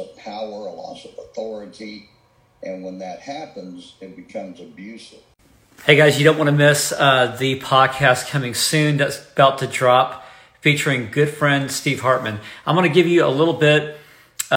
of power, a loss of authority. And when that happens, it becomes abusive. Hey guys, you don't want to miss uh, the podcast coming soon that's about to drop featuring good friend Steve Hartman. I'm going to give you a little bit